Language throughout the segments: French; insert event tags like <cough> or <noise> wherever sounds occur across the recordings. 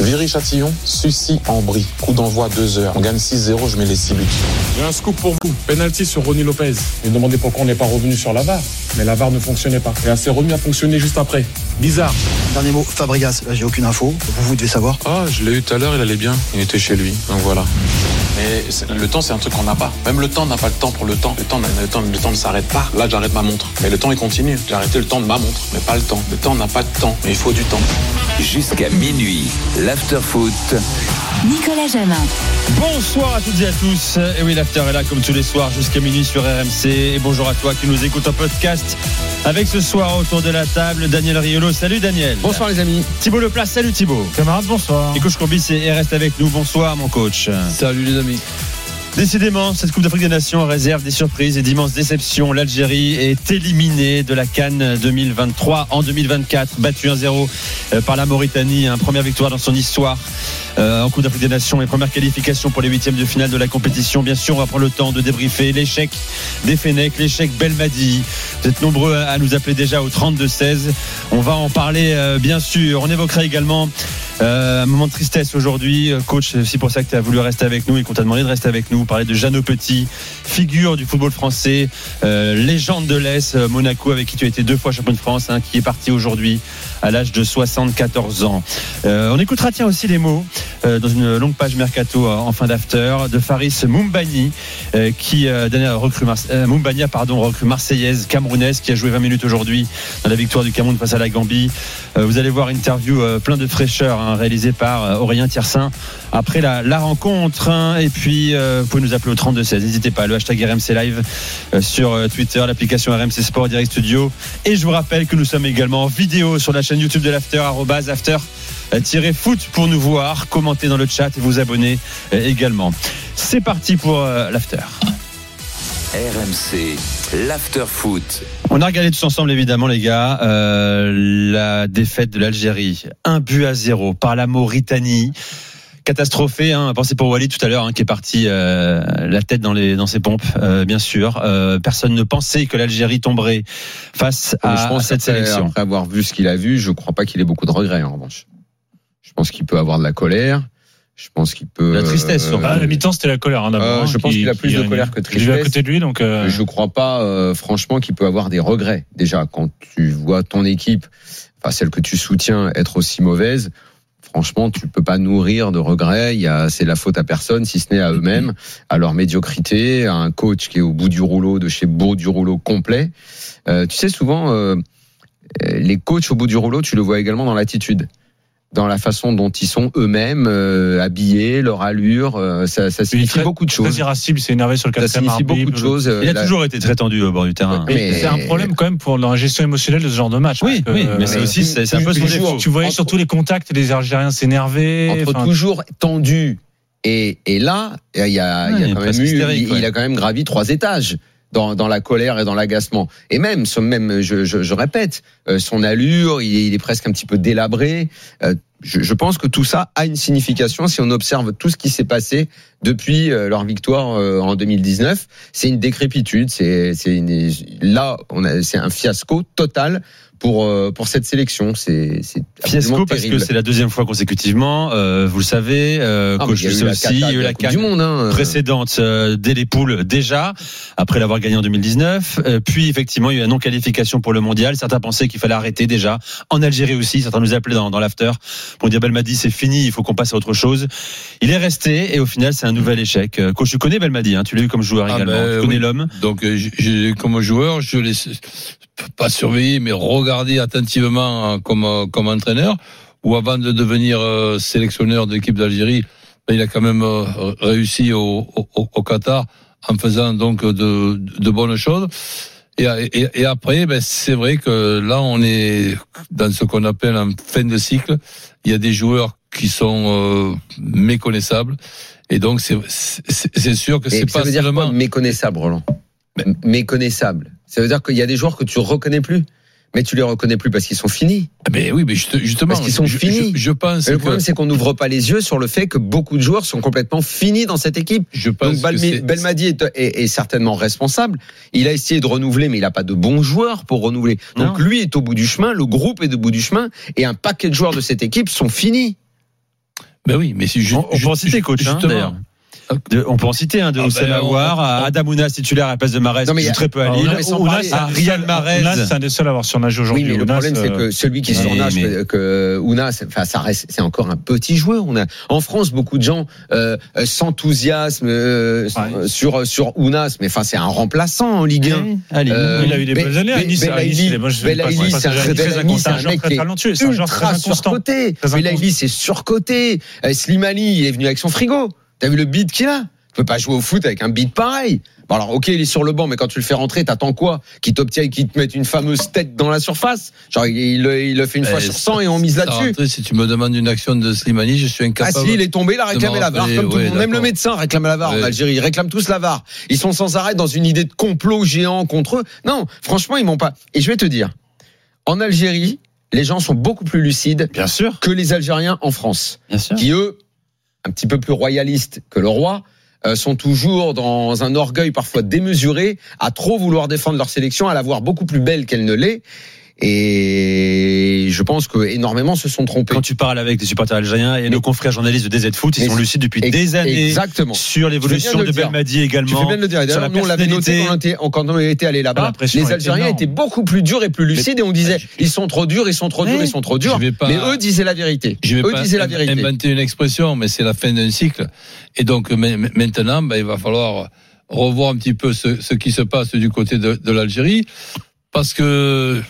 Viry-Châtillon, Sucy en brie. Coup d'envoi 2 heures. On gagne 6-0, je mets les 6 buts. J'ai un scoop pour vous. Penalty sur Ronny Lopez. Il me demandait pourquoi on n'est pas revenu sur la barre. Mais la barre ne fonctionnait pas. Et elle s'est remis à fonctionner juste après. Bizarre. Dernier mot, Fabregas, là j'ai aucune info. Vous, vous devez savoir. Ah, je l'ai eu tout à l'heure, il allait bien. Il était chez lui. Donc voilà. Mais le temps, c'est un truc qu'on n'a pas. Même le temps n'a pas le temps pour le temps. Le temps, le temps, le temps ne s'arrête pas. Là, j'arrête ma montre. Mais le temps, il continue. J'ai arrêté le temps de ma montre, mais pas le temps. Le temps n'a pas de temps, mais il faut du temps. Jusqu'à minuit, l'afterfoot. Nicolas Jamin. Bonsoir à toutes et à tous. Et oui, l'after est là comme tous les soirs jusqu'à minuit sur RMC. Et bonjour à toi qui nous écoute en podcast. Avec ce soir autour de la table, Daniel Riolo. Salut Daniel. Bonsoir les amis. Thibaut Leplace. Salut Thibaut. Camarades, bonsoir. Et coach Courbis est- reste avec nous. Bonsoir mon coach. Salut les amis. Décidément, cette Coupe d'Afrique des Nations réserve des surprises et d'immenses déceptions. L'Algérie est éliminée de la Cannes 2023 en 2024, battue 1-0 euh, par la Mauritanie. Première victoire dans son histoire euh, en Coupe d'Afrique des Nations et première qualification pour les huitièmes de finale de la compétition. Bien sûr, on va prendre le temps de débriefer l'échec des Fenech, l'échec Belmadi. Vous êtes nombreux à à nous appeler déjà au 32-16. On va en parler, euh, bien sûr. On évoquera également euh, un moment de tristesse aujourd'hui. Euh, Coach, c'est aussi pour ça que tu as voulu rester avec nous et qu'on t'a demandé de rester avec nous. Parler de Jeannot Petit, figure du football français, euh, légende de l'Est, Monaco, avec qui tu as été deux fois champion de France, hein, qui est parti aujourd'hui à l'âge de 74 ans. On écoutera tiens aussi les mots dans une longue page mercato euh, en fin d'after de Faris Mumbani, euh, qui euh, dernière recrue euh, pardon, recrue marseillaise, camerounaise, qui a joué 20 minutes aujourd'hui dans la victoire du Cameroun face à la Gambie. Euh, vous allez voir une interview euh, plein de fraîcheur hein, réalisée par euh, Aurélien Tiersin après la, rencontre. hein. et puis, euh, vous pouvez nous appeler au 3216. N'hésitez pas, le hashtag RMC Live euh, sur euh, Twitter, l'application RMC Sport Direct Studio. Et je vous rappelle que nous sommes également en vidéo sur la chaîne YouTube de l'After, arrobase After. Euh, foot pour nous voir, commenter dans le chat et vous abonner euh, également. C'est parti pour euh, l'after. RMC, l'afterfoot. On a regardé tous ensemble évidemment les gars euh, la défaite de l'Algérie, un but à zéro par la Mauritanie. Catastrophé, hein, pensez pour Walid tout à l'heure, hein, qui est parti euh, la tête dans, les, dans ses pompes, euh, bien sûr. Euh, personne ne pensait que l'Algérie tomberait face à, je pense à cette après, sélection. Après avoir vu ce qu'il a vu, je crois pas qu'il ait beaucoup de regrets en revanche. Je pense qu'il peut avoir de la colère. Je pense qu'il peut. La tristesse, euh, Ah, à la mi-temps, c'était la colère. Hein, d'abord, Euh, hein, je pense qui- qu'il a qui plus de colère que de Je l'ai vu à tristesse. côté de lui, donc. euh, Je crois pas, euh, franchement, qu'il peut avoir des regrets. Déjà, quand tu vois ton équipe, enfin celle que tu soutiens, être aussi mauvaise, franchement, tu peux pas nourrir de regrets. Il y a, c'est la faute à personne, si ce n'est à eux-mêmes, à leur médiocrité, à un coach qui est au bout du rouleau, de chez beau du rouleau complet. Euh, tu sais, souvent, les coachs au bout du rouleau, tu le vois également dans l'attitude. Dans la façon dont ils sont eux-mêmes euh, habillés, leur allure, euh, ça, ça signifie très- beaucoup de Très choses. irascible, il s'est énervé sur le Ça quatrième signifie beaucoup de choses. euh, Il a la- toujours été très tendu au bord du terrain. Mais c'est un problème quand même pour la gestion émotionnelle de ce genre de match. Oui, que, oui, mais c'est aussi c'est c'est un peu son défaut. Tu voyais Entre- surtout les contacts des Algériens s'énerver. entre enfin, toujours tendu et, et là, il y a, il y quand même eu, il, ouais. il a quand même gravi trois étages dans, dans la colère et dans l'agacement. Et même, ce même, je, je, je répète, euh, son allure, il est, il est presque un petit peu délabré. Euh, je, je pense que tout ça a une signification si on observe tout ce qui s'est passé depuis euh, leur victoire euh, en 2019. C'est une décrépitude. C'est, là, c'est un fiasco total pour euh, pour cette sélection. C'est, c'est Fiasco parce que c'est la deuxième fois consécutivement, euh, vous le savez, euh, Ah, coach il y a le eu sait la aussi, cata il y a eu la la du Monde. Hein. précédente euh, dès les poules déjà, après l'avoir gagné en 2019. Euh, puis effectivement, il y a eu la non-qualification pour le mondial. Certains pensaient qu'il fallait arrêter déjà. En Algérie aussi, certains nous appelaient dans, dans l'after pour dire Belmadi c'est fini, il faut qu'on passe à autre chose. Il est resté et au final c'est un nouvel échec. Euh, Coach, tu connais Belmadi, hein, tu l'as eu comme joueur Ah également. ben, tu connais oui. l'homme? Donc, euh, j'ai- j'ai- comme joueur, je l'ai pas surveillé, mais regardé attentivement euh, comme, euh, comme entraîneur. Ou avant de devenir euh, sélectionneur de l'équipe d'Algérie, ben, il a quand même réussi au, au, au Qatar en faisant donc de, de bonnes choses. Et, et, et après, ben, c'est vrai que là, on est dans ce qu'on appelle un fin de cycle. Il y a des joueurs qui sont euh, méconnaissables. Et donc, c'est sûr que c'est pas veut dire quoi, seulement... méconnaissable, Roland? M- Méconnaissable. Ça veut dire qu'il y a des joueurs que tu reconnais plus. Mais tu les reconnais plus parce qu'ils sont finis. Mais oui, mais juste- justement, Parce qu'ils sont je, finis. Je, je pense Mais le que, problème, c'est qu'on n'ouvre pas les yeux sur le fait que beaucoup de joueurs sont complètement finis dans cette équipe. je pense Donc que Belmadi est, est- est certainement responsable. Il a essayé de renouveler, mais il n'a pas de bons joueurs pour renouveler. Donc lui est au bout du chemin, le groupe est au bout du chemin, et un paquet de joueurs de cette équipe sont finis. Ben oui, mais si je, On, on peut en citer, coach, hein, justement. De- on peut en citer un de Ah, Oussem on- Aouar, à on- Adam Ounas titulaire à la place de Marez, Non, mais qui joue très peu à Lille. mais sans Ounas, un à des Riyad seuls- Mahrez. Ounas, c'est un des seuls à avoir surnagé aujourd'hui. Oui, mais le Ounas, problème, c'est euh, que celui qui surnage, mais- que Ounas, enfin, ça reste, c'est encore un petit joueur. On a, en France, beaucoup de gens euh, euh, s'enthousiasment euh, Ouais. sur sur Ounas, mais enfin, c'est un remplaçant en Ligue 1. Allez, Euh, il a eu des bonnes années à Nice. c'est un mec très qui est talentueux, c'est un joueur très ultra inconstant. surcoté. Belaïli, c'est surcoté. Euh, Slimani, il est venu avec son frigo. T'as vu le beat qu'il a? Tu peux pas jouer au foot avec un beat pareil. Bon alors ok, il est sur le banc, mais quand tu le fais rentrer, t'attends quoi? Qu'il t'obtienne, qu'il te mette une fameuse tête dans la surface? Genre il, il le- il le fait une fois Eh, sur 100 et on mise là-dessus. Si tu me demandes une action de Slimani, je suis Ah incapable. si, il est tombé, il a réclamé la VAR, comme tout le ouais, monde. Même le médecin réclame la VAR en. Algérie. Ils réclament tous la VAR. Ils sont sans arrêt dans une idée de complot géant contre eux. Non, franchement, ils m'ont pas. Et je vais te dire, en Algérie, les gens sont beaucoup plus lucides Bien sûr, que les Algériens en France, bien sûr. qui eux, un petit peu plus royalistes que le roi, euh, sont toujours dans un orgueil parfois démesuré, à trop vouloir défendre leur sélection, à la voir beaucoup plus belle qu'elle ne l'est. Et je pense que énormément se sont trompés. Quand tu parles avec des supporters algériens et nos confrères journalistes de DZ Foot, ils sont lucides depuis des années Exactement. sur l'évolution Tu de de. Belmadi Tu également. fais bien de le dire. D'ailleurs, la nous, on l'avait noté quand on, était, quand on était allé Ah, là-bas. pression Les Algériens étaient beaucoup plus durs et plus lucides et on disait, ils sont trop durs, ils sont trop durs, ils sont trop durs. Pas- Mais eux disaient la vérité. Je vais Eux pas disaient la vérité. inventer une expression, mais c'est la fin d'un cycle. Et donc ma- ma- maintenant, ben, il va falloir revoir un petit peu ce, ce qui se passe du côté de, de l'Algérie, parce que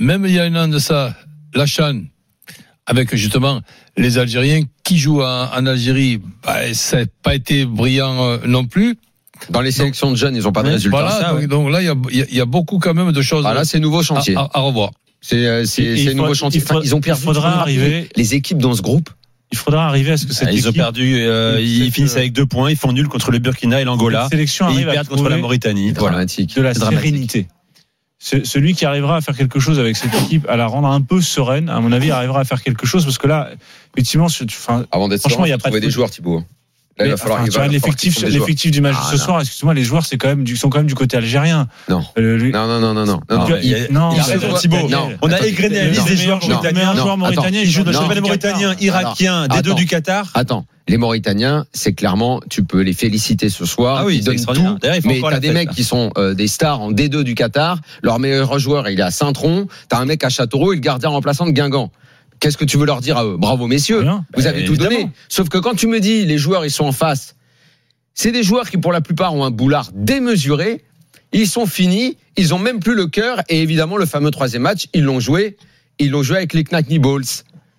même il y a un an de ça, la Chan, avec justement les Algériens qui jouent en, en Algérie, ben, ça n'a pas été brillant euh, non plus. Dans les sélections de jeunes, ils n'ont pas de Ouais, résultats. Voilà, ça, donc, ouais. donc là, il y a, il y a- il y a beaucoup quand même de choses Ah, là, c'est nouveau à, chantier. à- à revoir. C'est euh, nouveau chantier. il Enfin, ils ont perdu. il faudra arriver- Les équipes dans ce groupe. Il faudra arriver à ce que cette Ah, Ils ont équipe- perdu, euh, ils finissent euh, avec deux points, ils font nul contre le Burkina et l'Angola. sélection Et ils perdent contre la Mauritanie. Voilà. De la sérénité. Ce- celui qui arrivera à faire quelque chose avec cette équipe, à la rendre un peu sereine, à mon avis, arrivera à faire quelque chose parce que là, effectivement, enfin, Avant d'être Franchement, serein, il y a pas de des joueurs, Thibaut. Là, il va falloir. enfin, il l'effectif, l'effectif du match Ah, ce non. soir, excuse-moi, les joueurs, c'est quand même du, sont quand même du côté algérien. Non. Euh, lui- Non, non, non, non, non. non, non. il- il raison, Thibaut. On a égrené la liste des joueurs mauritaniens. joueur mauritanien, il joue dans le mauritanien, irakien, des deux du Qatar. Attends, les Mauritaniens, c'est clairement, tu peux les féliciter ce soir. Ah oui, ils donnent tout. Mais t'as des fête, mecs là. qui sont euh, des stars en D2 du Qatar. Leur meilleur joueur, il est à Saint-Tron. T'as un mec à Châteauroux et le gardien remplaçant de Guingamp. Qu'est-ce que tu veux leur dire à eux? Bravo messieurs, vous avez tout évidemment. donné. Sauf que quand tu me dis les joueurs ils sont en face, c'est des joueurs qui pour la plupart ont un boulard démesuré. Ils sont finis, ils ont même plus le cœur et évidemment le fameux troisième match, ils l'ont joué, ils l'ont joué avec les Knackney Balls,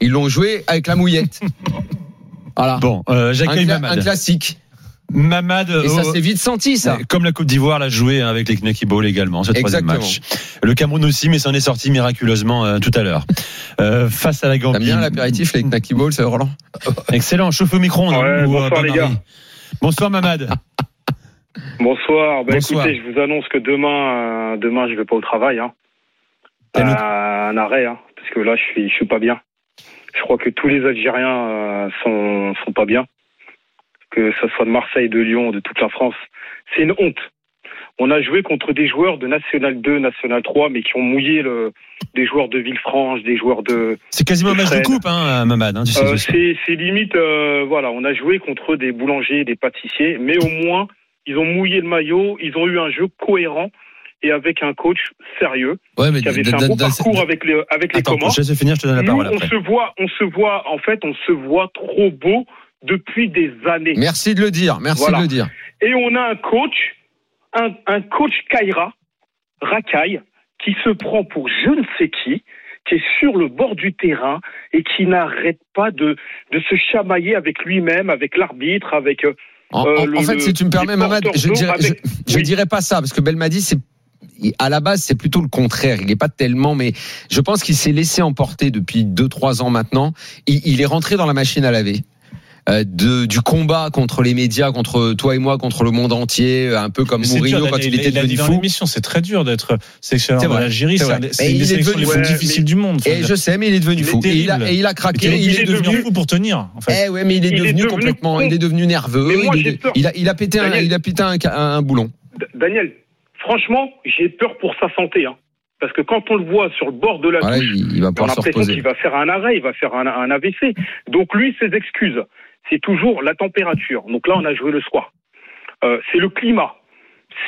ils l'ont joué avec la mouillette. <laughs> Voilà. Bon, euh, un, j'accueille cla- un Mamad. classique. Mamad, Et ça euh, s'est vite senti ça. Comme la Côte d'Ivoire l'a joué hein, avec les Knacky Ball également, ce troisième Exactement. match. Le Cameroun aussi, mais s'en est sorti miraculeusement euh, tout à l'heure. Euh, face à la T'aimes Gambie. bien l'apéritif les Knacky Balls, euh, Roland <laughs> Excellent, chauffe au micro. Ouais, hein, ou, euh, bonsoir, les gars. Bonsoir Mamad. <laughs> Bonsoir. Bah, Bonsoir. Écoutez, je vous annonce que demain, euh, demain, je vais pas au travail. Hein. Euh, un arrêt, hein, parce que là, je suis, je suis pas bien. Je crois que tous les Algériens euh, sont, sont pas bien. Que ce soit de Marseille, de Lyon, de toute la France, c'est une honte. On a joué contre des joueurs de National 2, National 3, mais qui ont mouillé le, des joueurs de Villefranche, des joueurs de, C'est quasiment un match de coupe, hein, Mamad. Hein, tu sais, Euh, c'est limite, euh, voilà, on a joué contre des boulangers, des pâtissiers, mais au moins ils ont mouillé le maillot, ils ont eu un jeu cohérent et avec un coach sérieux Ouais, mais qui avait fait un bon parcours avec les avec les Comores. je laisse finir, je te donne la Nous, parole on après. se voit, on se voit, en fait, on se voit trop beau depuis des années. Merci de le dire, merci Voilà. de le dire. Et on a un coach, un, un coach Kaira, Rakai, qui se prend pour je ne sais qui, qui est sur le bord du terrain et qui n'arrête pas de, de se chamailler avec lui-même, avec l'arbitre, avec. euh, En, Euh, en- le- en fait, le- si tu me permets, Mamad, je d'eau dirais, je, avec- je Oui. dirais pas ça parce que Belmadi, c'est à la base, c'est plutôt le contraire. Il n'est pas tellement, mais je pense qu'il s'est laissé emporter depuis 2-3 ans maintenant. Il, il est rentré dans la machine à laver. Euh, de, du combat contre les médias, contre toi et moi, contre le monde entier, un peu comme Mourinho dur, quand Daniel, il était devenu dans fou. l'émission, c'est très dur d'être sélectionneur C'est de vrai, l'Algérie. c'est une des sélections les plus ouais, difficiles mais- du monde. Et je sais, mais il est devenu Il est fou. Et il, a, terrible. et il a Et craqué. il, il est devenu fou pour tenir. En fait. Eh ouais, mais il est devenu complètement. Il est devenu nerveux. Mais moi, il, j'ai est- peur. il a, il a pété un, Daniel. il a pété un, un- un boulon. Daniel, franchement, j'ai peur pour sa santé. Hein. Parce que quand on le voit sur le bord de la Voilà, touche, il, il va on a l'impression qu'il va faire un arrêt, il va faire un, un AVC. Donc lui, ses excuses, c'est toujours la température. Donc là, on a joué le soir. Euh, c'est le climat.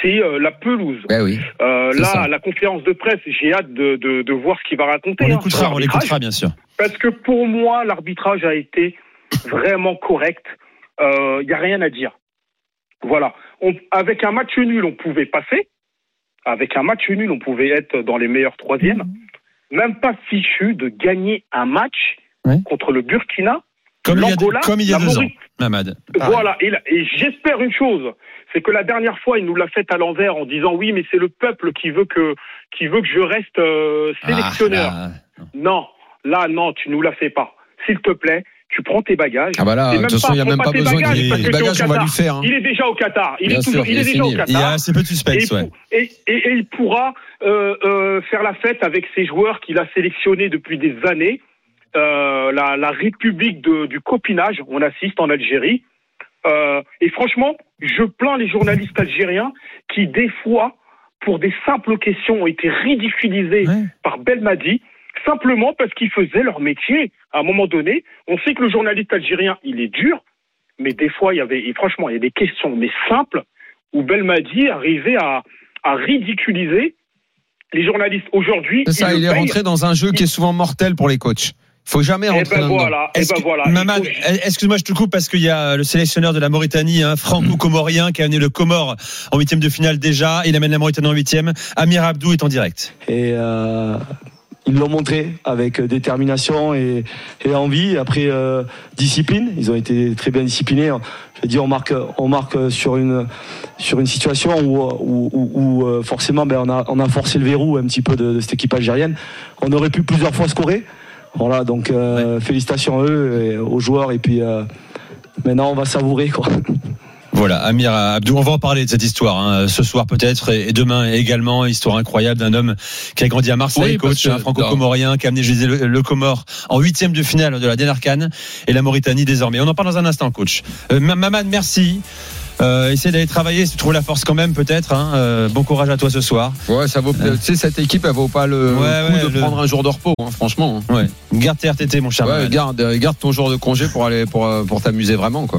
C'est euh, la pelouse. Ben oui. Euh, là, ça. la conférence de presse, j'ai hâte de, de, de voir ce qu'il va raconter. On hein, l'écoutera, on bien sûr. Parce que pour moi, l'arbitrage a été vraiment correct. Il n'y a rien à dire. Voilà. On- avec un match nul, on pouvait passer. Avec un match nul, on pouvait être dans les meilleurs troisièmes. Même pas fichu de gagner un match contre le Burkina. Comme il y a, l'Angola, comme il y a la deux ans. Mamad. Pareil. Voilà, et, j'espère une chose, c'est que la dernière fois, il nous l'a fait à l'envers en disant oui, mais c'est le peuple qui veut que qui veut que je reste euh, sélectionneur. Ah, là. Non, là, non, tu nous la fais pas. S'il te plaît, tu prends tes bagages. Ah bah là, de toute façon, il n'y a même pas besoin bagages, qu'il parce les au bagages, on va lui faire. hein. Il est déjà au Qatar. Il Bien est toujours, sûr, il est il est déjà au fini. Il y a Qatar. assez peu de Et, suspense, ouais. et- et- et il pourra euh, euh, faire la fête avec ses joueurs qu'il a sélectionnés depuis des années. Euh, la, la République de- du copinage, on assiste en Algérie. Euh, et franchement, je plains les journalistes algériens qui, des fois, pour des simples questions, ont été ridiculisés Ouais. par Belmadi, simplement parce qu'ils faisaient leur métier. À un moment donné, on sait que le journaliste algérien, il est dur, mais des fois, il y avait, et franchement, il y a des questions, mais simples, où Belmadi arrivait à, à ridiculiser les journalistes. Aujourd'hui, C'est ça, il est rentré dans un jeu qui est souvent mortel pour les coachs. Faut jamais Et rentrer ben là-dedans. voilà, et Est-ce ben voilà. Il Mamad, faut- excuse-moi, je te coupe parce qu'il y a le sélectionneur de la Mauritanie, hein, franco-comorien, qui a amené le Comore en huitième de finale déjà. Il amène la Mauritanie en huitième. Amir Abdou est en direct. Et euh, ils l'ont montré avec détermination et, et envie. Après, euh, discipline. Ils ont été très bien disciplinés. Je veux dire, on marque, on marque sur une, sur une situation où, où, où- où, euh, forcément, ben, on, a, on a forcé le verrou un petit peu de, de cette équipe algérienne. On aurait pu plusieurs fois scorer. Voilà, donc euh, félicitations à eux et aux joueurs. Et puis euh, maintenant, on va savourer. Quoi. Voilà, Amir Abdou, on va en parler de cette histoire hein, ce soir peut-être et demain également. Histoire incroyable d'un homme qui a grandi à Marseille, Oui, coach que- franco-comorien, qui a amené je disais, le, le Comore en huitième de finale de la dernière et la Mauritanie désormais. On en parle dans un instant, coach. Euh, Ma- Mamad, merci. Euh, essaie d'aller travailler, si tu trouves la force quand même peut-être. hein. Euh, bon courage à toi ce soir. Ouais, ça vaut. Tu sais, cette équipe, elle vaut pas le Ouais, coup ouais, de le- prendre un jour de repos, hein, franchement. Ouais. Garde tes RTT, mon cher. Ouais, garde, garde ton jour de congé pour aller pour, euh, pour t'amuser vraiment, quoi.